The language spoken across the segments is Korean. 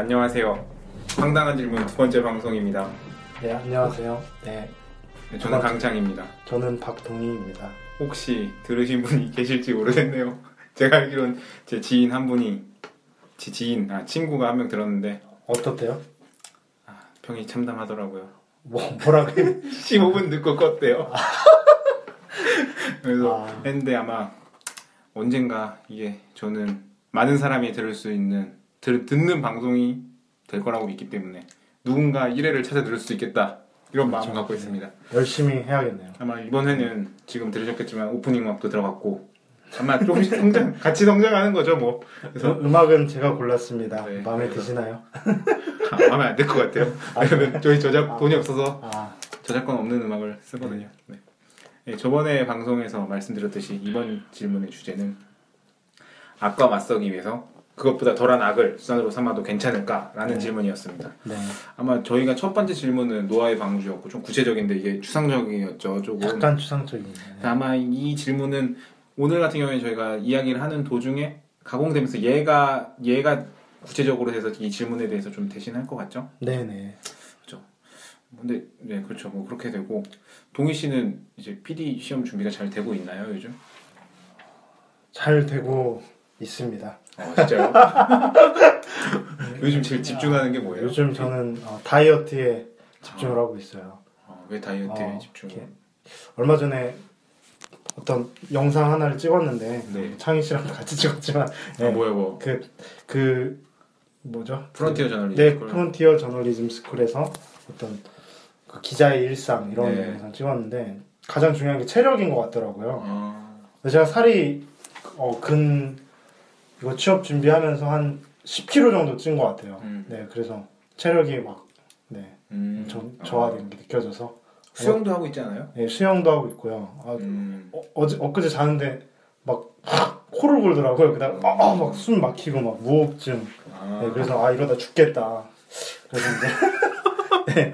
안녕하세요. 황당한 질문 두 번째 방송입니다. 네, 안녕하세요. 네, 네, 저는 강창입니다. 저는 박동희입니다. 혹시 들으신 분이 계실지 모르겠네요. 제가 알기로는 제 지인 한 분이, 제 지인, 아, 친구가 한 명 들었는데, 어떻대요? 아, 평이 참담하더라고요. 뭐, 뭐라고요? 15분 듣고 껐대요. 그래서 아. 했는데 아마 언젠가 이게 저는 많은 사람이 들을 수 있는, 들, 듣는 방송이 될 거라고 믿기 때문에 누군가 1회를 찾아 들을 수 있겠다. 이런 마음 그렇죠. 갖고 있습니다. 열심히 해야겠네요. 아마 이번 회는 지금 들으셨겠지만 오프닝 음악도 들어갔고 아마 조금씩 성장 같이 성장하는 거죠 뭐 그래서 음, 음악은 제가 골랐습니다. 네, 마음에 그래서- 드시나요? 아, 마음에 안 들 것 같아요 왜냐면 저희 저작 돈이 없어서 아, 저작권 없는 음악을 쓰거든요 네. 네, 저번에 방송에서 말씀드렸듯이 이번 질문의 주제는 악과 맞서기 위해서 그것보다 덜한 악을 수단으로 삼아도 괜찮을까라는 네. 질문이었습니다 네. 아마 저희가 첫 번째 질문은 노아의 방주였고 좀 구체적인데 이게 추상적이었죠 조금 약간 추상적입니다. 네. 아마 이 질문은 오늘 같은 경우에 저희가 이야기를 하는 도중에 가공되면서 얘가 얘가 구체적으로 해서 이 질문에 대해서 좀 대신할 것 같죠? 네네. 근데 네 그렇죠 뭐 그렇게 되고 동희 씨는 이제 PD 시험 준비가 잘 되고 있나요 요즘? 잘 되고 있습니다. 어 진짜요? 요즘 제일 집중하는 게 뭐예요? 요즘 저는 어, 다이어트에 집중을 하고 있어요. 어, 왜 다이어트에 어, 집중? 이렇게. 얼마 전에 어떤 영상 하나를 찍었는데 네. 창희 씨랑 같이 찍었지만 네. 아 뭐야 뭐 그, 그 뭐죠? 프론티어 저널리즘 네, 스쿨? 프론티어 저널리즘 스쿨에서 어떤 그 기자의 일상 이런 네. 영상 찍었는데 가장 중요한 게 체력인 것 같더라고요. 어, 근데 제가 살이 어, 근 이거 취업 준비하면서 한 10kg 정도 찐 것 같아요. 음. 네, 그래서 체력이 막 네, 음, 저, 아, 저하되는 게 느껴져서 수영도 하고 있지 않아요? 네, 수영도 하고 있고요. 아, 음, 어, 어제 엊그제 자는데 막 코를 골더라고요. 그다음 아, 막숨 막히고 막 무호흡증. 아, 네, 그래서 아 이러다 죽겠다. 그래서 이제 네.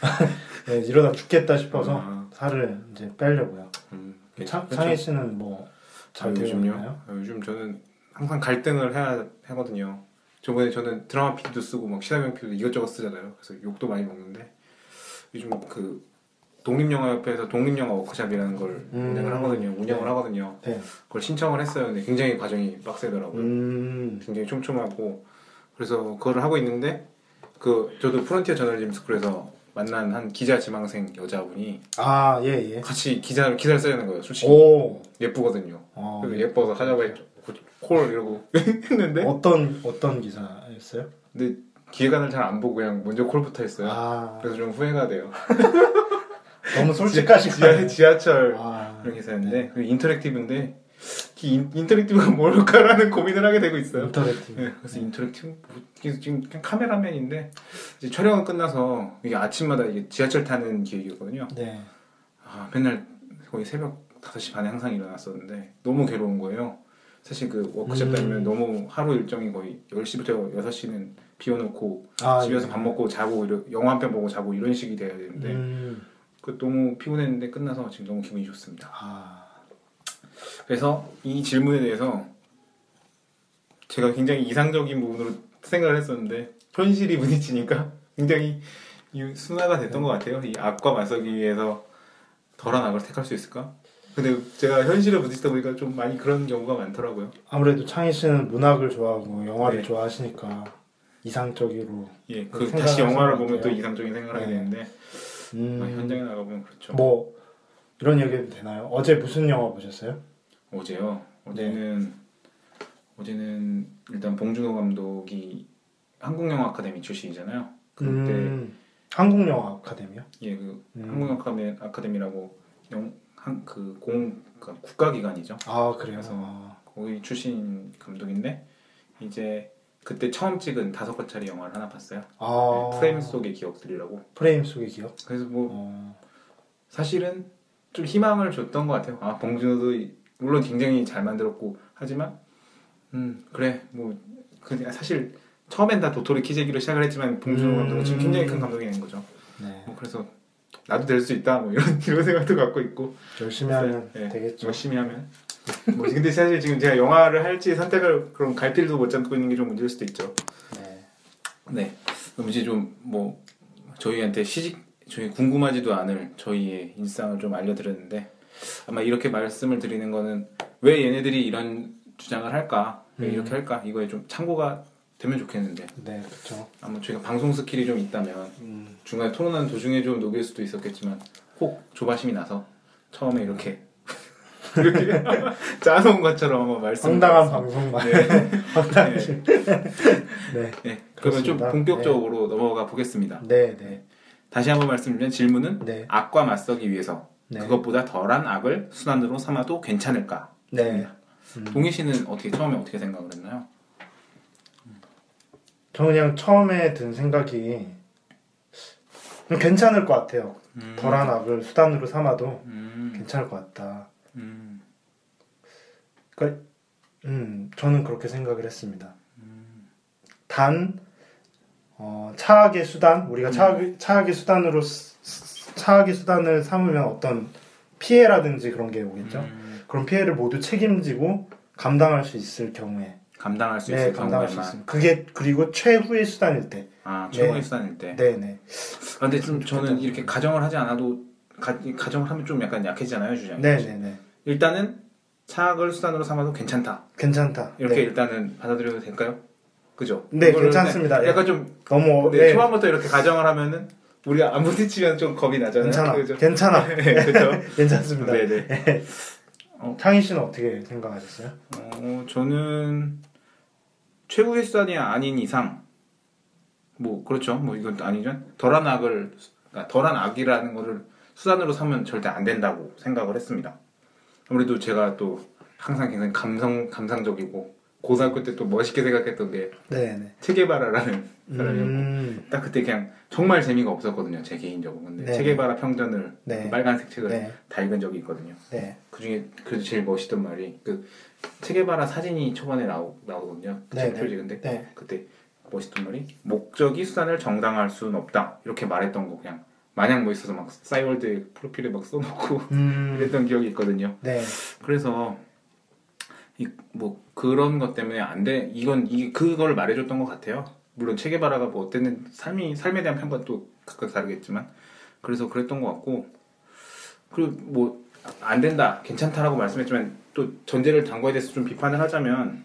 네, 이러다 죽겠다 싶어서 아. 살을 이제 빼려고요. 음. 창희 씨는 뭐잘 아? 있나요? 아, 요즘 저는 항상 갈등을 해야 하거든요. 저번에 저는 드라마 PD도 쓰고 막 시사명 PD도 이것저것 쓰잖아요. 그래서 욕도 많이 먹는데 요즘 그 독립영화협회에서 독립영화 워크샵이라는 걸 음. 운영을 하거든요. 운영을 네. 하거든요. 네. 그걸 신청을 했어요. 근데 굉장히 과정이 빡세더라고요. 음. 굉장히 촘촘하고 그래서 그거를 하고 있는데 그 저도 프론티어 저널리즘 스쿨에서 만난 한 기자 지망생 여자분이 아, 예, 예. 같이 기사를 기사를 써야 하는 거예요. 솔직히 오. 예쁘거든요. 어, 그래서 예뻐서 하자고 했죠. 콜 이러고 했는데 어떤 어떤 기사였어요? 근데 기획안을 잘 안 보고 그냥 먼저 콜부터 했어요. 아, 그래서 좀 후회가 돼요. 너무 솔직하신 지하. 지하철 아, 이런 기사였는데 그리고 interactive인데 이 인, interactive가 뭘까라는 고민을 하게 되고 있어요. interactive. 네, 그래서 interactive 뭐, 지금 카메라맨인데 이제 촬영은 끝나서 이게 아침마다 이게 지하철 타는 기획이었거든요. 네. 아, 맨날 거의 새벽 5시 반에 항상 일어났었는데 너무 괴로운 거예요. 사실 그 워크숍 음. 다니면 너무 하루 일정이 거의 10시부터 6시는 비워놓고 아, 집에 와서 예. 밥 먹고 자고 영화 한 편 보고 자고 이런 식이 돼야 되는데 음. 그 너무 피곤했는데 끝나서 지금 너무 기분이 좋습니다. 아, 그래서 이 질문에 대해서 제가 굉장히 이상적인 부분으로 생각을 했었는데 현실이 부딪히니까 굉장히 이 순화가 됐던 것 같아요. 이 악과 맞서기 위해서 덜한 악을 택할 수 있을까? 근데 제가 현실에 부딪히다 보니까 좀 많이 그런 경우가 많더라고요. 아무래도 창희 씨는 문학을 좋아하고 영화를 네. 좋아하시니까 이상적으로 예, 그 다시 영화를 보면 또. 이상적인 생각을 하게 네. 되는데 음, 아, 현장에 나가보면 그렇죠. 뭐 이런 얘기해도 되나요? 어제 무슨 영화 보셨어요? 어제요. 어제는 네. 어제는 일단 봉준호 감독이 한국영화 아카데미 출신이잖아요. 그때 음, 한국영화 아카데미요? 예, 그 음. 한국영화 아카데미- 아카데미라고 영, 한 그공 그러니까 국가기관이죠. 아 그래요. 그래서 아, 거기 출신 감독인데 이제 그때 처음 찍은 다섯 번짜리 영화를 하나 봤어요. 아 네, 프레임 속의 기억들이라고. 프레임 속의 기억. 그래서 뭐 어, 사실은 좀 희망을 줬던 것 같아요. 아 봉준호도 이- 물론 굉장히 잘 만들었고 하지만 음 그래 뭐 그냥 사실 처음엔 다 도토리 키재기로 시작을 했지만 봉준호 음. 감독은 지금 굉장히 큰 감독이 된 거죠. 네. 뭐 그래서 나도 될 수 있다 뭐 이런 이런 생각도 갖고 있고 열심히 하면 네, 되겠죠. 열심히 하면 뭐 근데 사실 지금 제가 영화를 할지 선택을 그런 갈피도 못 잡고 있는 게 좀 문제일 수도 있죠. 네. 네. 그럼 이제 좀 뭐 저희한테 시직 저희 궁금하지도 않을 저희의 일상을 좀 알려드렸는데 아마 이렇게 말씀을 드리는 거는 왜 얘네들이 이런 주장을 할까 왜 음. 이렇게 할까 이거에 좀 참고가 되면 좋겠는데 네, 그렇죠. 아마 저희가 방송 skill이 좀 있다면 음, 중간에 토론하는 도중에 좀 녹일 수도 있었겠지만 혹 조바심이 나서 처음에 이렇게 이렇게 짜놓은 것처럼 한번 말씀 황당한 방송만. 네. 황당하신. 네. 네. 그러면 좀. 본격적으로 넘어가 보겠습니다. 네, 네. 다시 한번 말씀드리면 질문은 네. 악과 맞서기 위해서 네. 그것보다 덜한 악을 순환으로 삼아도 괜찮을까? 네. 음. 동희 씨는 어떻게 처음에 어떻게 생각을 했나요? 저 그냥 처음에 든 생각이 괜찮을 것 같아요. 음. 덜한 악을 수단으로 삼아도 음. 괜찮을 것 같다. 음. 그러니까 음, 저는 그렇게 생각을 했습니다. 음. 단 어, 차악의 수단 우리가 음. 차악, 차악의 수단으로 차악의 수단을 삼으면 어떤 피해라든지 그런 게 오겠죠. 음. 그런 피해를 모두 책임지고 감당할 수 있을 경우에 감당할 수 네, 있을 감당할 수 경우에만 있습니다. 그게 그리고 최후의 수단일 때. 아 최고의 네. 수단일 때. 네, 네. 아, 근데 좀 저는 이렇게 가정을 하지 않아도 가, 가정을 하면 좀 약간 약해지잖아요 주장이. 네, 네, 네. 일단은 차악을 수단으로 삼아도 괜찮다. 괜찮다. 이렇게 네. 일단은 받아들여도 될까요? 그죠? 네, 괜찮습니다. 그냥 약간 좀 너무 네, 네, 초반부터 이렇게 가정을 하면은 우리가 안 부딪히면 좀 겁이 나잖아요. 괜찮아. 그죠? 괜찮아. 그렇죠. 괜찮습니다. 네 네. 창희 씨는 어떻게 생각하셨어요? 어, 저는 최고의 수단이 아닌 이상 뭐 그렇죠. 뭐 이건 아니죠. 덜한 악을 그러니까 덜한 악이라는 거를 수단으로 삼으면 절대 안 된다고 생각을 했습니다. 아무래도 제가 또 항상 굉장히 감성 감상적이고 고등학교 때 또 멋있게 생각했던 게 네, 네. 체게바라라는 사람이었고 음, 딱 그때 그냥 정말 재미가 없었거든요. 제 개인적으로. 근데 네. 체게바라 평전을 네. 그 빨간색 책을 네, 다 읽은 적이 있거든요. 네, 그 중에 그래도 제일 멋있던 말이 그 체게바라 사진이 초반에 나오, 나오거든요. 그 네, 책 표지 근데 네. 그때 멋있던 말이 목적이 수단을 정당할 수는 없다 이렇게 말했던 거 그냥 마냥 멋있어서 막 싸이월드 프로필에 막 써놓고 음, 이랬던 기억이 있거든요. 네, 그래서 이 뭐 그런 것 때문에 안 돼 이건 이 그걸 말해줬던 것 같아요. 물론 체게바라가 뭐 어땠는 삶이 삶에 대한 평가 또 각각 다르겠지만 그래서 그랬던 것 같고 그리고 뭐 안 된다 괜찮다라고 말씀했지만 또 전제를 단 거에 대해서 좀 비판을 하자면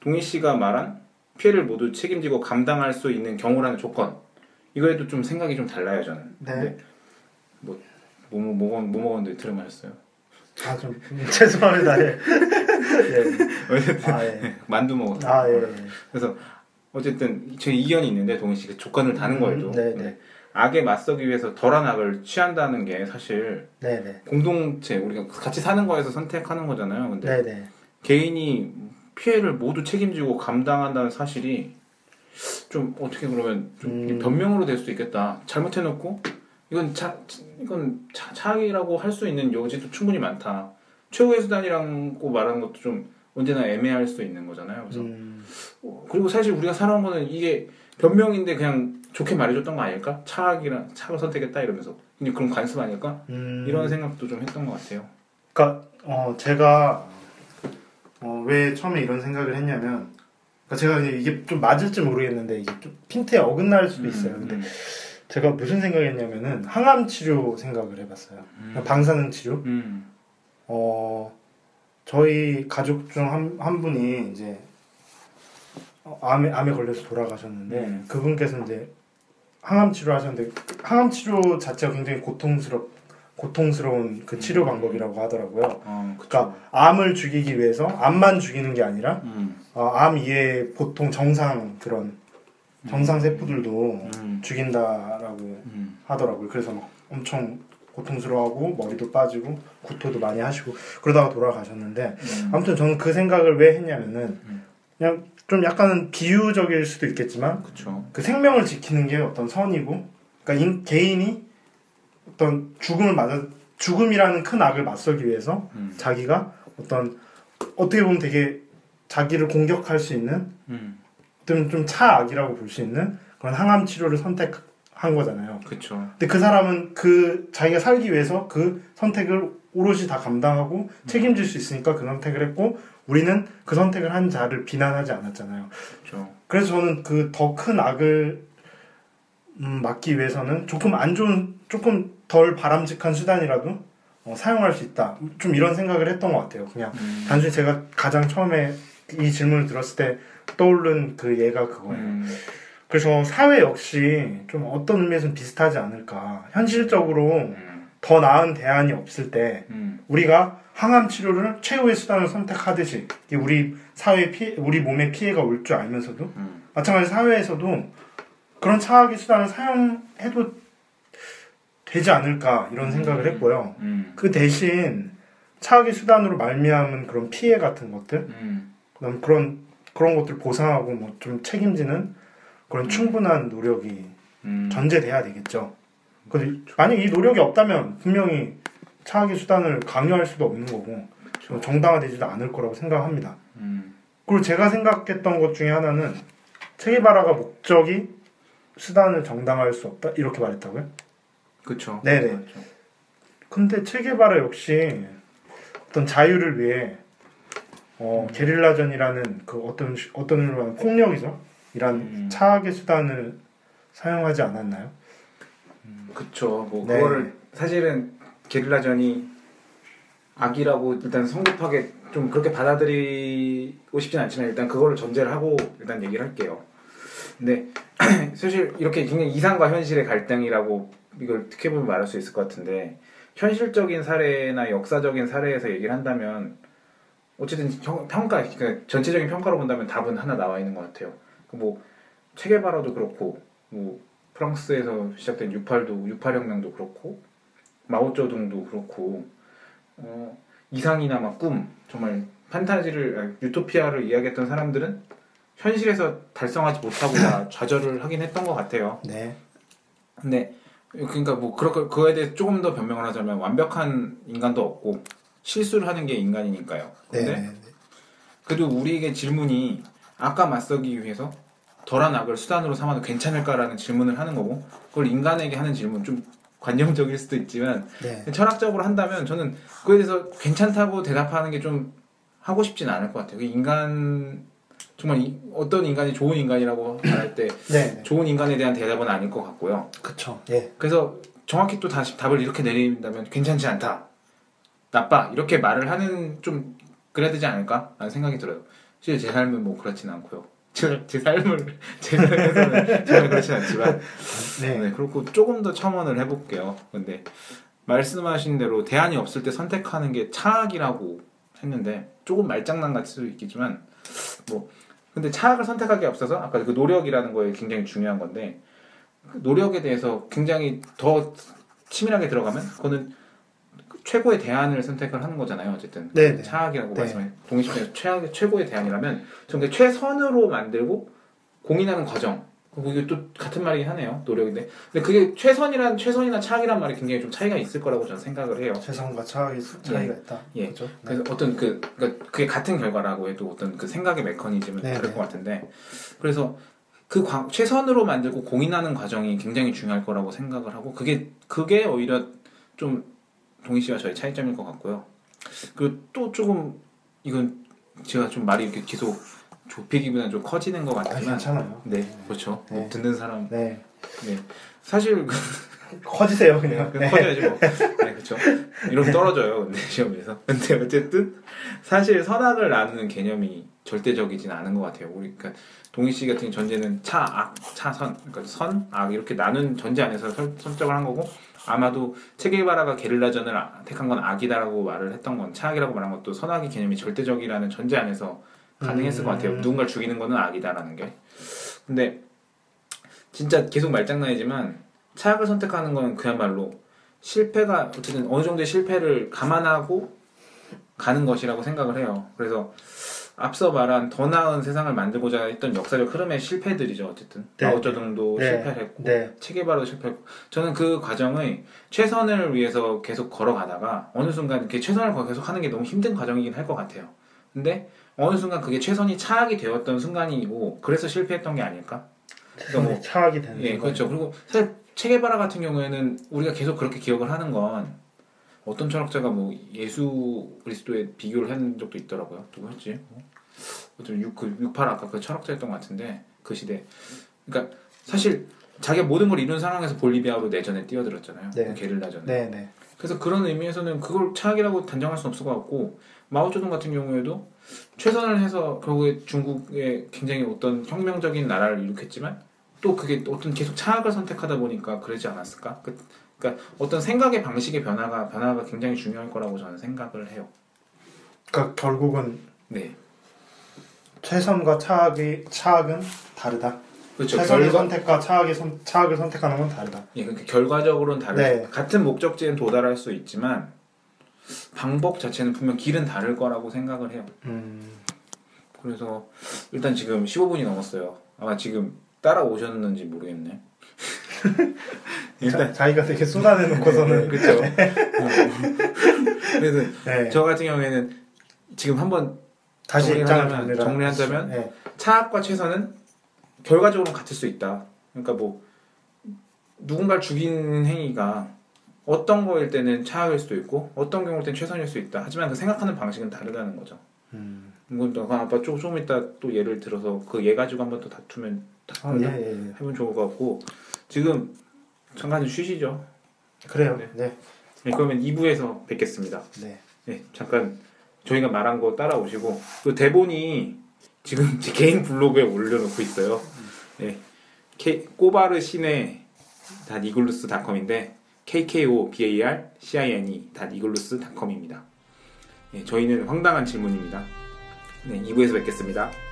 동희 씨가 말한 피해를 모두 책임지고 감당할 수 있는 경우라는 조건 이거에도 좀 생각이 좀 달라요 저는. 네. 근데 뭐 뭐 뭐 뭐, 뭐 먹었는데 트름하셨어요? 아, 좀, 죄송합니다. 예. 예. 어쨌든 아, 예. 만두 먹었어요. 아, 예. 그래서 어쨌든 제 이견이 있는데 동희 씨그 조건을 다는 거에도 음, 네, 네. 악에 맞서기 위해서 덜한 악을 취한다는 게 사실 네, 네. 공동체 우리가 같이 사는 거에서 선택하는 거잖아요. 근데 네, 네. 개인이 피해를 모두 책임지고 감당한다는 사실이 좀 어떻게 그러면 좀 음. 변명으로 될수 있겠다. 잘못해놓고 이건 차 이건 차, 차악이라고 할 수 있는 여지도 충분히 많다. 최후의 수단이라고 말하는 것도 좀 언제나 애매할 수 있는 거잖아요. 그래서 음, 어, 그리고 사실 우리가 살아온 거는 이게 변명인데 그냥 좋게 말해줬던 거 아닐까? 차악이랑 차를 선택했다 이러면서 그냥 그런 관습 아닐까? 음. 이런 생각도 좀 했던 것 같아요. 그러니까 어, 제가 어, 왜 처음에 이런 생각을 했냐면 그러니까 제가 이게 좀 맞을지 모르겠는데 이게 좀 핀트에 어긋날 수도 있어요. 근데 음, 제가 무슨 생각했냐면은 항암 치료 생각을 해봤어요. 음. 방사능 치료. 음. 어 저희 가족 중한 한 분이 이제 어, 암에 암에 걸려서 돌아가셨는데 음. 그분께서 이제 항암 치료 하셨는데 항암 치료 자체가 굉장히 고통스럽 고통스러운 그 치료 방법이라고 하더라고요. 어. 그러니까 암을 죽이기 위해서 암만 죽이는 게 아니라 음. 어, 암 이외에 보통 정상 그런 정상 세포들도 음. 죽인다라고 음. 하더라고요. 그래서 막 엄청 고통스러워하고 머리도 빠지고 구토도 많이 하시고 그러다가 돌아가셨는데 음. 아무튼 저는 그 생각을 왜 했냐면은 음. 그냥 좀 약간은 비유적일 수도 있겠지만 그쵸. 그 생명을 지키는 게 어떤 선이고 그러니까 인- 개인이 어떤 죽음을 맞아 죽음이라는 큰 악을 맞서기 위해서 음. 자기가 어떤 어떻게 보면 되게 자기를 공격할 수 있는 음. 좀, 좀 차악이라고 볼 수 있는 그런 항암 치료를 선택한 거잖아요. 그쵸. 근데 그 사람은 그 자기가 살기 위해서 그 선택을 오롯이 다 감당하고 책임질 수 있으니까 그 선택을 했고 우리는 그 선택을 한 자를 비난하지 않았잖아요. 그쵸. 그래서 저는 그 더 큰 악을 음, 막기 위해서는 조금 안 좋은 조금 덜 바람직한 수단이라도 어, 사용할 수 있다. 좀 이런 생각을 했던 것 같아요. 그냥 음. 단순히 제가 가장 처음에 이 질문을 들었을 때 떠오른 그 예가 그거예요. 음. 그래서 사회 역시 좀 어떤 의미에서는 비슷하지 않을까. 현실적으로 음. 더 나은 대안이 없을 때 음. 우리가 항암 치료를 최후의 수단을 선택하듯이 우리 사회 피해, 우리 몸에 피해가 올 줄 알면서도 음. 마찬가지 사회에서도 그런 차악의 수단을 사용해도 되지 않을까 이런 생각을 했고요. 음. 그 대신 차악의 수단으로 말미암은 그런 피해 같은 것들, 음. 그다음 그런 그런 것들 보상하고 뭐 좀 책임지는 그런 충분한 노력이 음. 전제돼야 되겠죠. 근데 만약 이 노력이 없다면 분명히 차악의 수단을 강요할 수도 없는 거고 그쵸. 정당화되지도 않을 거라고 생각합니다. 음. 그리고 제가 생각했던 것 중에 하나는 체게바라가 목적이 수단을 정당화할 수 없다 이렇게 말했다고요? 그쵸. 네네. 그렇죠. 근데 체게바라 역시 어떤 자유를 위해 어, 음. 게릴라전이라는 그 어떤 시- 어떤 의미로 폭력이죠. 이란 음. 차악의 수단을 사용하지 않았나요? 그쵸. 뭐 네. 그거를 사실은 게릴라전이 악이라고 일단 성급하게 좀 그렇게 받아들이고 싶진 않지만 일단 그거를 전제를 하고 일단 얘기를 할게요. 근데 사실 이렇게 굉장히 이상과 현실의 갈등이라고 이걸 어떻게 보면 말할 수 있을 것 같은데 현실적인 사례나 역사적인 사례에서 얘기를 한다면 어쨌든 형- 평가, 그러니까 전체적인 평가로 본다면 답은 하나 나와 있는 것 같아요. 그뭐 체게바라도 그렇고 뭐 프랑스에서 시작된 68도 68혁명도 그렇고 마오쩌둥도 그렇고 어, 이상이나 막 꿈 정말 판타지를 아니, 유토피아를 이야기했던 사람들은 현실에서 달성하지 못하고 다 좌절을 하긴 했던 것 같아요. 네. 근데 그러니까 뭐 그렇게 그거에 대해 조금 더 변명을 하자면 완벽한 인간도 없고 실수를 하는 게 인간이니까요. 네. 근데 네. 그래도 우리에게 질문이 악과 맞서기 위해서 덜한 악을 수단으로 삼아도 괜찮을까라는 질문을 하는 거고 그걸 인간에게 하는 질문 좀 관념적일 수도 있지만 네. 철학적으로 한다면 저는 그에 대해서 괜찮다고 대답하는 게 좀 하고 싶진 않을 것 같아요. 그 인간 정말 이- 어떤 인간이 좋은 인간이라고 말할 때 네. 네. 좋은 인간에 대한 대답은 아닐 것 같고요. 그쵸. 예. 그래서 정확히 또 다시 답을 이렇게 내린다면 괜찮지 않다, 나빠 이렇게 말을 하는 좀 그래야 되지 않을까? 라는 생각이 들어요. 실제 제 삶은 뭐 그렇진 않고요. 제, 제 삶을 제 삶에서는 정말 그렇진 않지만 네. 네, 그렇고 조금 더 첨언을 해볼게요. 근데 말씀하신 대로 대안이 없을 때 선택하는 게 차악이라고 했는데 조금 말장난 같을 수도 있겠지만 뭐 근데 차악을 선택하기 앞서서 아까 그 노력이라는 거에 굉장히 중요한 건데 그 노력에 대해서 굉장히 더 치밀하게 들어가면 그거는 그 최고의 대안을 선택을 하는 거잖아요. 어쨌든 네, 네. 차악이라고 네. 말씀해 동의시에 최악의 최고의 대안이라면 그 최선으로 만들고 공인하는 과정 그게 또 같은 말이긴 하네요. 노력인데 근데 그게 최선이란 최선이나 차악이란 말이 굉장히 좀 차이가 있을 거라고 저는 생각을 해요. 최선과 차악의 수- 차이가 있다. 예. 그렇죠. 네. 그래서 어떤 그 그러니까 그게 같은 결과라고 해도 어떤 그 생각의 메커니즘은 네, 다를 네. 것 같은데 그래서 그 과- 최선으로 만들고 공인하는 과정이 굉장히 중요할 거라고 생각을 하고 그게 그게 오히려 좀 동희 씨와 저의 차이점일 것 같고요. 그리고 또 조금 이건 제가 좀 말이 이렇게 계속 좁히기보다는 좀 커지는 것 아, 같지만 괜찮아요. 네 그렇죠. 뭐 네. 듣는 사람 네. 네 사실 그 커지세요 그냥. 그냥 커져야지 뭐. 네, 그렇죠. 이러면 떨어져요. 근데 시험에서. 근데 어쨌든 사실 선악을 나누는 개념이 절대적이진 않은 것 같아요. 우리 그러니까 동희 씨 같은 전제는 차, 악, 차선, 그러니까 선, 악 이렇게 나눈 전제 안에서 설, 선정을 한 거고 아마도 체게바라가 게릴라전을 아- 택한 건 악이다라고 말을 했던 건 차악이라고 말한 것도 선악의 개념이 절대적이라는 전제 안에서 가능했을 것 같아요. 음. 누군가를 죽이는 거는 악이다라는 게. 근데 진짜 계속 말장난이지만 차악을 선택하는 건 그야말로 실패가 어쨌든 어느 정도의 실패를 감안하고 가는 것이라고 생각을 해요. 그래서 앞서 말한 더 나은 세상을 만들고자 했던 역사적 흐름의 실패들이죠. 어쨌든 네. 마오쩌둥도 네. 실패했고 네. 체계바도 실패했고 저는 그 과정의 최선을 위해서 계속 걸어가다가 어느 순간 이렇게 최선을 거- 계속 하는 게 너무 힘든 과정이긴 할 것 같아요. 근데 어느 순간 그게 최선이 차악이 되었던 순간이고 그래서 실패했던 게 아닐까? 그러니까 뭐 차악이 되는 예, 순간. 그렇죠. 그리고 사실 체게바라 같은 경우에는 우리가 계속 그렇게 기억을 하는 건 어떤 철학자가 뭐 예수 그리스도에 비교를 한 적도 있더라고요. 누구였지? 뭐? 어떤 6, 그68 아까 그 철학자였던 것 같은데 그 시대. 그러니까 사실 자기가 모든 걸 이룬 상황에서 볼리비아로 내전에 뛰어들었잖아요. 네. 게릴라전에. 네, 네. 그래서 그런 의미에서는 그걸 차악이라고 단정할 수는 없을 것 같고 마오쩌둥 같은 경우에도 최선을 해서 결국에 중국에 굉장히 어떤 혁명적인 나라를 일으켰지만 또 그게 어떤 계속 차악을 선택하다 보니까 그러지 않았을까? 그, 러니까 어떤 생각의 방식의 변화가 변화가 굉장히 중요할 거라고 저는 생각을 해요. 그러니까 결국은 네, 최선과 차악이 차악은 다르다. 그렇죠. 최선의 결과, 선택과 차악의 선, 차악을 선택하는 건 다르다. 예, 그러니까 결과적으로는 다르. 네. 같은 목적지엔 도달할 수 있지만 방법 자체는 분명 길은 다를 거라고 생각을 해요. 음, 그래서 일단 지금 15분이 넘었어요. 아마 지금 따라오셨는지 모르겠네. 일단 자, 자기가 되게 쏟아내놓고서는 그렇죠. 그래서 네. 저 같은 경우에는 지금 한번 다시 정리를 입장을 하자면- 정리를 정리하자면 네. 차악과 최선은 결과적으로 같을 수 있다. 그러니까 뭐 누군가를 죽이는 행위가 어떤 거일 때는 차악일 수도 있고 어떤 경우일 때는 최선일 수 있다. 하지만 그 생각하는 방식은 다르다는 거죠. 음. 이건 또 아빠 좀, 좀 이따 또 예를 들어서 그얘 가지고 한번 또 다투면 아, 예, 예, 예. 해보면 좋을 것 같고 지금 잠깐 쉬시죠. 그래요. 네. 네. 네, 그러면 2부에서 뵙겠습니다. 네. 네, 잠깐 저희가 말한 거 따라오시고 그 대본이 지금 제 개인 블로그에 올려놓고 있어요. 네, K, 꼬바르 시네 닷 이글루스 닷컴인데 kko bar cine 닷 이글루스 닷컴입니다. 네, 저희는 황당한 질문입니다. 네, 2부에서 뵙겠습니다.